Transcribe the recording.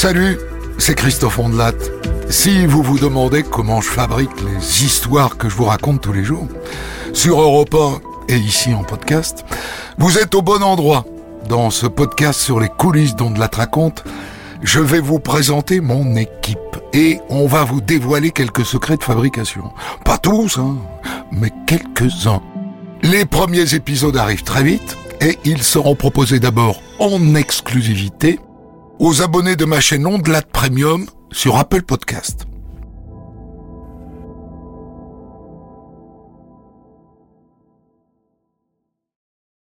Salut, c'est Christophe Ondelat. Si vous vous demandez comment je fabrique les histoires que je vous raconte tous les jours, sur Europe 1 et ici en podcast, vous êtes au bon endroit. Dans ce podcast sur les coulisses d'Ondelat raconte, je vais vous présenter mon équipe et on va vous dévoiler quelques secrets de fabrication. Pas tous, hein, mais quelques-uns. Les premiers épisodes arrivent très vite et ils seront proposés d'abord en exclusivité aux abonnés de ma chaîne Ondelat Premium sur Apple Podcast.